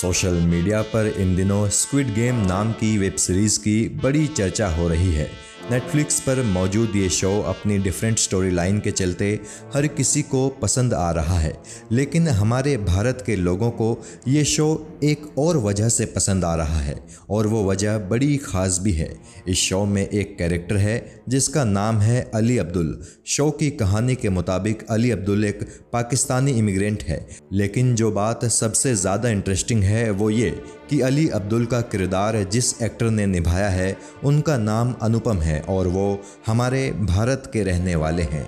Social media पर इन दिनों squid game नाम की वेब सीरीज़ की बड़ी चर्चा हो रही है। नेटफ्लिक्स पर मौजूद ये शो अपनी डिफरेंट स्टोरी लाइन के चलते हर किसी को पसंद आ रहा है। लेकिन हमारे भारत के लोगों को ये शो एक और वजह से पसंद आ रहा है और वो वजह बड़ी ख़ास भी है। इस शो में एक कैरेक्टर है जिसका नाम है अली अब्दुल। शो की कहानी के मुताबिक अली अब्दुल एक पाकिस्तानी इमिग्रेंट है। लेकिन जो बात सबसे ज़्यादा इंटरेस्टिंग है वो ये कि अली अब्दुल का किरदार जिस एक्टर ने निभाया है, उनका नाम अनुपम है और वो हमारे भारत के रहने वाले हैं।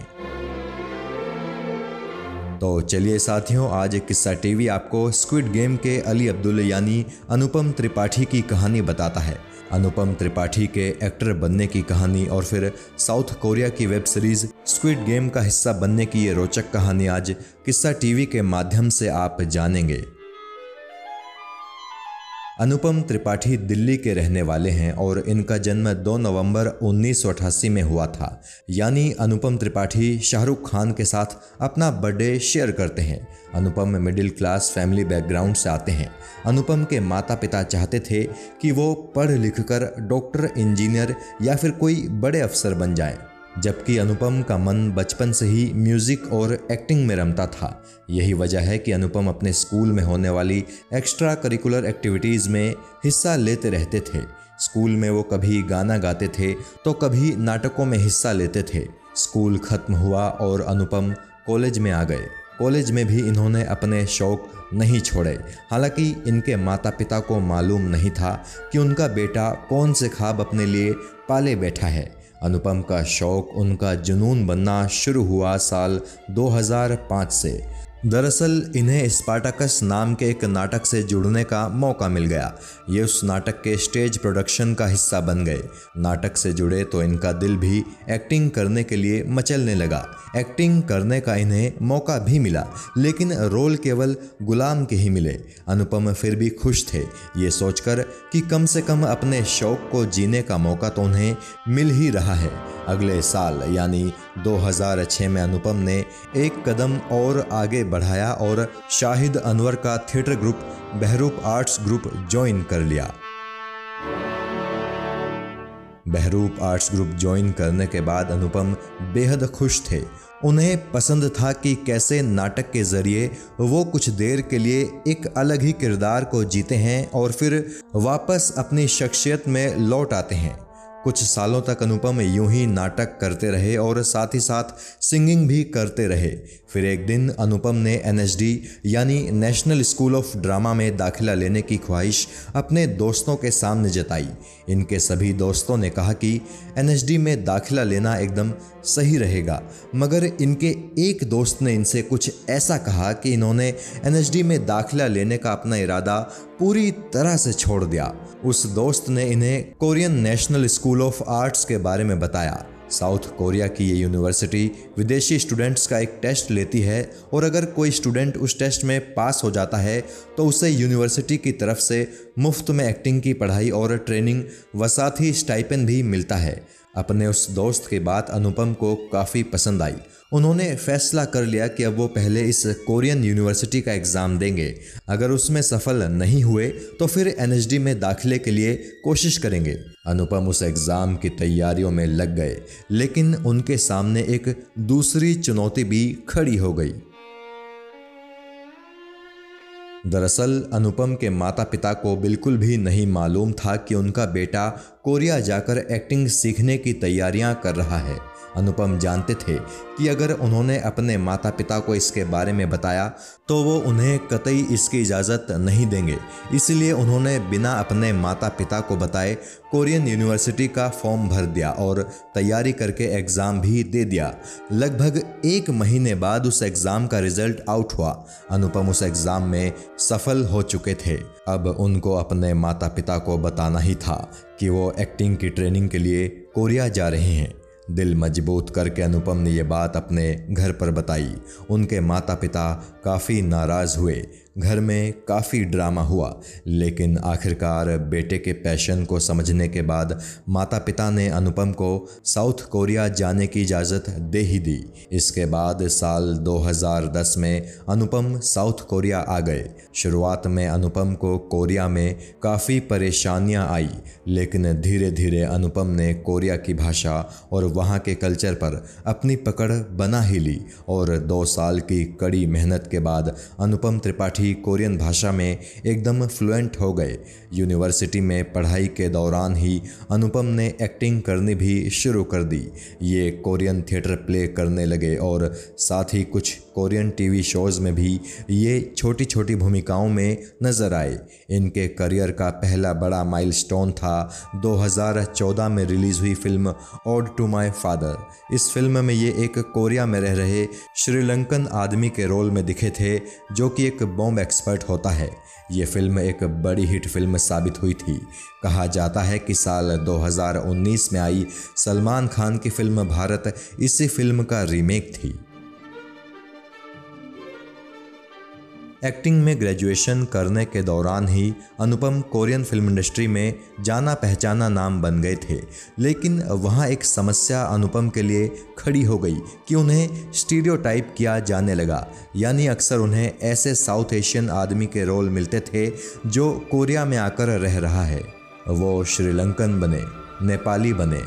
तो चलिए साथियों, आज किस्सा टीवी आपको स्क्विड गेम के अली अब्दुल यानी अनुपम त्रिपाठी की कहानी बताता है। अनुपम त्रिपाठी के एक्टर बनने की कहानी और फिर साउथ कोरिया की वेब सीरीज़ स्क्विड गेम का हिस्सा बनने की ये रोचक कहानी आज किस्सा टीवी के माध्यम से आप जानेंगे। अनुपम त्रिपाठी दिल्ली के रहने वाले हैं और इनका जन्म 2 नवंबर 1988 में हुआ था। यानी अनुपम त्रिपाठी शाहरुख खान के साथ अपना बर्थडे शेयर करते हैं। Anupam middle class family background से आते हैं। अनुपम के माता पिता चाहते थे कि वो पढ़ लिख कर डॉक्टर, इंजीनियर या फिर कोई बड़े अफसर बन जाएँ। जबकि अनुपम का मन बचपन से ही म्यूज़िक और एक्टिंग में रमता था। यही वजह है कि अनुपम अपने स्कूल में होने वाली एक्स्ट्रा करिकुलर एक्टिविटीज़ में हिस्सा लेते रहते थे। स्कूल में वो कभी गाना गाते थे तो कभी नाटकों में हिस्सा लेते थे। स्कूल खत्म हुआ और अनुपम कॉलेज में आ गए। कॉलेज में भी इन्होंने अपने शौक नहीं छोड़े। हालाँकि इनके माता पिता को मालूम नहीं था कि उनका बेटा कौन से ख्वाब अपने लिए पाले बैठा है। अनुपम का शौक उनका जुनून बनना शुरू हुआ साल 2005 से। दरअसल, इन्हें स्पार्टाकस नाम के एक नाटक से जुड़ने का मौका मिल गया। ये उस नाटक के स्टेज प्रोडक्शन का हिस्सा बन गए। नाटक से जुड़े तो इनका दिल भी एक्टिंग करने के लिए मचलने लगा। एक्टिंग करने का इन्हें मौका भी मिला, लेकिन रोल केवल गुलाम के ही मिले। अनुपम फिर भी खुश थे। ये सोचकर कि कम से कम अपने शौक को जीने का मौका तो उन्हें मिल ही रहा है। अगले साल, यानी 2006 में अनुपम ने एक कदम और आगे बढ़ाया और शाहिद अनवर का theatre group, Bahroop arts group, join कर लिया। बहरूप आर्ट्स ग्रुप ज्वाइन करने के बाद अनुपम बेहद खुश थे। उन्हें पसंद था कि कैसे नाटक के ज़रिए वो कुछ देर के लिए एक अलग ही किरदार को जीते हैं और फिर वापस अपनी शख्सियत में लौट आते हैं। कुछ सालों तक अनुपम यूँ ही नाटक करते रहे और साथ ही साथ सिंगिंग भी करते रहे। फिर एक दिन अनुपम ने एन यानी नेशनल स्कूल ऑफ़ ड्रामा में दाखिला लेने की ख्वाहिश अपने दोस्तों के सामने जताई। इनके सभी दोस्तों ने कहा कि एन में दाखिला लेना एकदम सही रहेगा, मगर इनके एक दोस्त ने इनसे कुछ ऐसा कहा कि इन्होंने एन में दाखिला लेने का अपना इरादा पूरी तरह से छोड़ दिया। उस दोस्त ने इन्हें Korean National School of Arts के बारे में बताया। साउथ कोरिया की ये यूनिवर्सिटी विदेशी स्टूडेंट्स का एक टेस्ट लेती है और अगर कोई स्टूडेंट उस टेस्ट में पास हो जाता है तो उसे यूनिवर्सिटी की तरफ़ से मुफ़्त में एक्टिंग की पढ़ाई और ट्रेनिंग व साथ ही स्टाइपेंड भी मिलता है। अपने उस दोस्त की बात अनुपम को काफ़ी पसंद आई। उन्होंने फैसला कर लिया कि अब वो पहले इस कोरियन यूनिवर्सिटी का एग्ज़ाम देंगे। अगर उसमें सफल नहीं हुए तो फिर एनएचडी में दाखिले के लिए कोशिश करेंगे। अनुपम उस एग्ज़ाम की तैयारियों में लग गए, लेकिन उनके सामने एक दूसरी चुनौती भी खड़ी हो गई। दरअसल, अनुपम के माता पिता को बिल्कुल भी नहीं मालूम था कि उनका बेटा कोरिया जाकर एक्टिंग सीखने की तैयारियाँ कर रहा है। अनुपम जानते थे कि अगर उन्होंने अपने माता पिता को इसके बारे में बताया तो वो उन्हें कतई इसकी इजाज़त नहीं देंगे। इसलिए उन्होंने बिना अपने माता पिता को बताए कोरियन यूनिवर्सिटी का फॉर्म भर दिया और तैयारी करके एग्ज़ाम भी दे दिया। लगभग एक महीने बाद उस एग्ज़ाम का रिज़ल्ट आउट हुआ। अनुपम उस एग्ज़ाम में सफल हो चुके थे। अब उनको अपने माता पिता को बताना ही था कि वो एक्टिंग की ट्रेनिंग के लिए कोरिया जा रहे हैं। दिल मज़बूत करके अनुपम ने यह बात अपने घर पर बताई। उनके माता पिता काफ़ी नाराज़ हुए। घर में काफ़ी ड्रामा हुआ, लेकिन आखिरकार बेटे के पैशन को समझने के बाद माता पिता ने अनुपम को साउथ कोरिया जाने की इजाज़त दे ही दी। इसके बाद साल 2010 में अनुपम साउथ कोरिया आ गए। शुरुआत में अनुपम को कोरिया में काफ़ी परेशानियाँ आई, लेकिन धीरे धीरे अनुपम ने कोरिया की भाषा और वहाँ के कल्चर पर अपनी पकड़ बना ही ली और दो साल की कड़ी मेहनत के बाद अनुपम त्रिपाठी कोरियन भाषा में एकदम फ्लुएंट हो गए। यूनिवर्सिटी में पढ़ाई के दौरान ही अनुपम ने एक्टिंग करनी भी शुरू कर दी। ये कोरियन थिएटर प्ले करने लगे और साथ ही कुछ कोरियन टीवी शोज़ में भी ये छोटी छोटी भूमिकाओं में नज़र आए। इनके करियर का पहला बड़ा माइलस्टोन था। 2014 में रिलीज़ हुई film Ode to My Father इस फ़िल्म में ये एक कोरिया में रह रहे श्रीलंकन आदमी के रोल में दिखे थे, जो कि एक बॉम्ब एक्सपर्ट होता है। ये फ़िल्म एक बड़ी हिट फ़िल्म साबित हुई थी। कहा जाता है कि साल 2019 में आई सलमान खान की फ़िल्म भारत इसी फ़िल्म का रीमेक थी। एक्टिंग में ग्रेजुएशन करने के दौरान ही अनुपम कोरियन फ़िल्म इंडस्ट्री में जाना पहचाना नाम बन गए थे। लेकिन वहाँ एक समस्या अनुपम के लिए खड़ी हो गई कि उन्हें स्टीरियोटाइप किया जाने लगा। यानी अक्सर उन्हें ऐसे साउथ एशियन आदमी के रोल मिलते थे जो कोरिया में आकर रह रहा है। वो श्रीलंकन बने, नेपाली बने,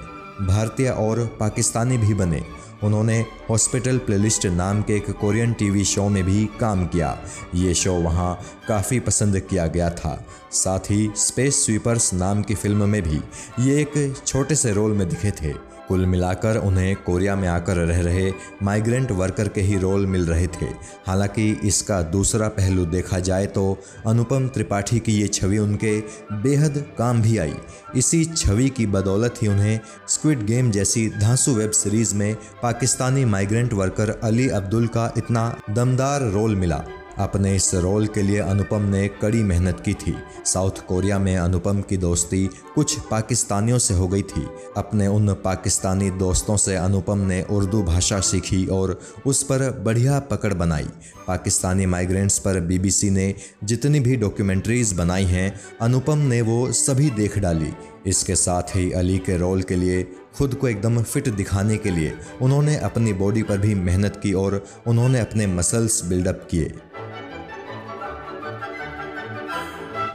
भारतीय और पाकिस्तानी भी बने। उन्होंने हॉस्पिटल प्लेलिस्ट नाम के एक कोरियन टीवी शो में भी काम किया। ये शो वहाँ काफ़ी पसंद किया गया था। साथ ही स्पेस स्वीपर्स नाम की फ़िल्म में भी ये एक छोटे से रोल में दिखे थे। कुल मिलाकर उन्हें कोरिया में आकर रह रहे माइग्रेंट वर्कर के ही रोल मिल रहे थे। हालाँकि इसका दूसरा पहलू देखा जाए तो अनुपम त्रिपाठी की ये छवि उनके बेहद काम भी आई। इसी छवि की बदौलत ही उन्हें स्क्विड गेम जैसी धांसू वेब सीरीज़ में पाकिस्तानी माइग्रेंट वर्कर अली अब्दुल का इतना दमदार रोल मिला। अपने इस रोल के लिए अनुपम ने कड़ी मेहनत की थी। साउथ कोरिया में अनुपम की दोस्ती कुछ पाकिस्तानियों से हो गई थी। अपने उन पाकिस्तानी दोस्तों से अनुपम ने उर्दू भाषा सीखी और उस पर बढ़िया पकड़ बनाई। पाकिस्तानी माइग्रेंट्स पर बीबीसी ने जितनी भी डॉक्यूमेंट्रीज बनाई हैं, अनुपम ने वो सभी देख डाली। इसके साथ ही अली के रोल के लिए, खुद को एकदम फिट दिखाने के लिए, उन्होंने अपनी बॉडी पर भी मेहनत की और उन्होंने अपने मसल्स बिल्डअप किए।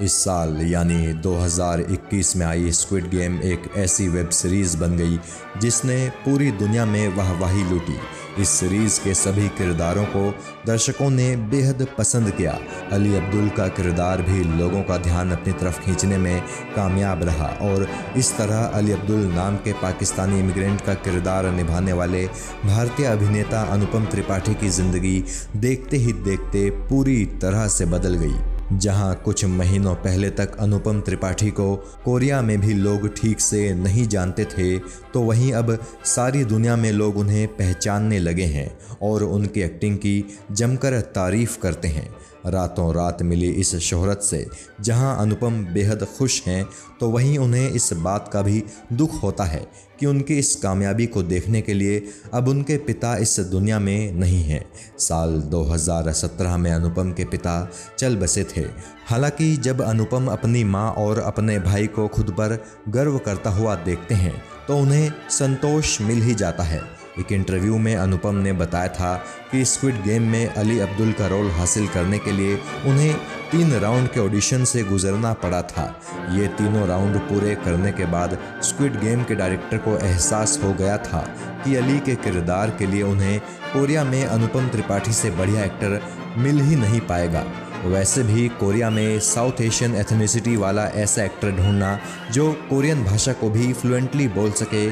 इस साल, यानी 2021 में आई स्क्विड गेम एक ऐसी वेब सीरीज़ बन गई, जिसने पूरी दुनिया में वाहवाही लूटी। इस सीरीज़ के सभी किरदारों को दर्शकों ने बेहद पसंद किया। अली अब्दुल का किरदार भी लोगों का ध्यान अपनी तरफ़ खींचने में कामयाब रहा और इस तरह अली अब्दुल नाम के पाकिस्तानी इमिग्रेंट का किरदार निभाने वाले भारतीय अभिनेता अनुपम त्रिपाठी की ज़िंदगी देखते ही देखते पूरी तरह से बदल गई। जहाँ कुछ महीनों पहले तक अनुपम त्रिपाठी को कोरिया में भी लोग ठीक से नहीं जानते थे तो वहीं अब सारी दुनिया में लोग उन्हें पहचानने लगे हैं और उनकी एक्टिंग की जमकर तारीफ़ करते हैं। रातों रात मिली इस शोहरत से, जहाँ अनुपम बेहद खुश हैं तो वहीं उन्हें इस बात का भी दुख होता है कि उनकी इस कामयाबी को देखने के लिए अब उनके पिता इस दुनिया में नहीं हैं। साल 2017 में अनुपम के पिता चल बसे थे। हालाँकि जब अनुपम अपनी माँ और अपने भाई को खुद पर गर्व करता हुआ देखते हैं तो उन्हें संतोष मिल ही जाता है। एक इंटरव्यू में अनुपम ने बताया था कि स्क्विड गेम में अली अब्दुल का रोल हासिल करने के लिए उन्हें तीन राउंड के ऑडिशन से गुजरना पड़ा था। ये तीनों राउंड पूरे करने के बाद स्क्विड गेम के डायरेक्टर को एहसास हो गया था कि अली के किरदार के लिए उन्हें कोरिया में अनुपम त्रिपाठी से बढ़िया एक्टर मिल ही नहीं पाएगा। वैसे भी कोरिया में साउथ एशियन एथनिसिटी वाला ऐसा एक्टर ढूंढना, जो कोरियन भाषा को भी फ्लुएंटली बोल सके,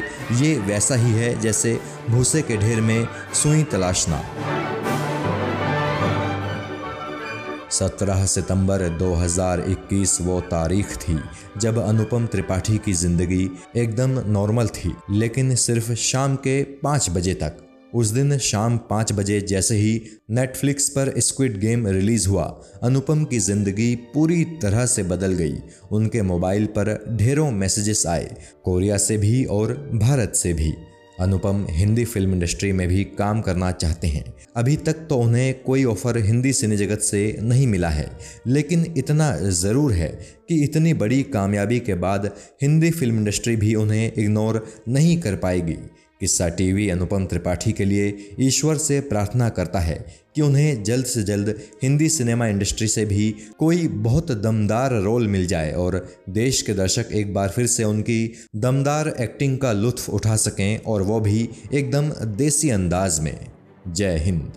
ये वैसा ही है जैसे भूसे के ढेर में सुई तलाशना। 17 सितंबर 2021 वो तारीख थी, जब अनुपम त्रिपाठी की ज़िंदगी एकदम नॉर्मल थी, लेकिन सिर्फ़ शाम के पाँच बजे तक। उस दिन शाम पाँच बजे जैसे ही नेटफ्लिक्स पर स्क्विड गेम रिलीज़ हुआ, अनुपम की ज़िंदगी पूरी तरह से बदल गई। उनके मोबाइल पर ढेरों मैसेजेस आए, कोरिया से भी और भारत से भी। अनुपम हिंदी फ़िल्म इंडस्ट्री में भी काम करना चाहते हैं। अभी तक तो उन्हें कोई ऑफ़र हिंदी सिने जगत से नहीं मिला है, लेकिन इतना ज़रूर है कि इतनी बड़ी कामयाबी के बाद हिंदी फ़िल्म इंडस्ट्री भी उन्हें इग्नोर नहीं कर पाएगी। किस्सा टीवी अनुपम त्रिपाठी के लिए ईश्वर से प्रार्थना करता है कि उन्हें जल्द से जल्द हिंदी सिनेमा इंडस्ट्री से भी कोई बहुत दमदार रोल मिल जाए और देश के दर्शक एक बार फिर से उनकी दमदार एक्टिंग का लुत्फ उठा सकें और वो भी एकदम देसी अंदाज में। जय हिंद।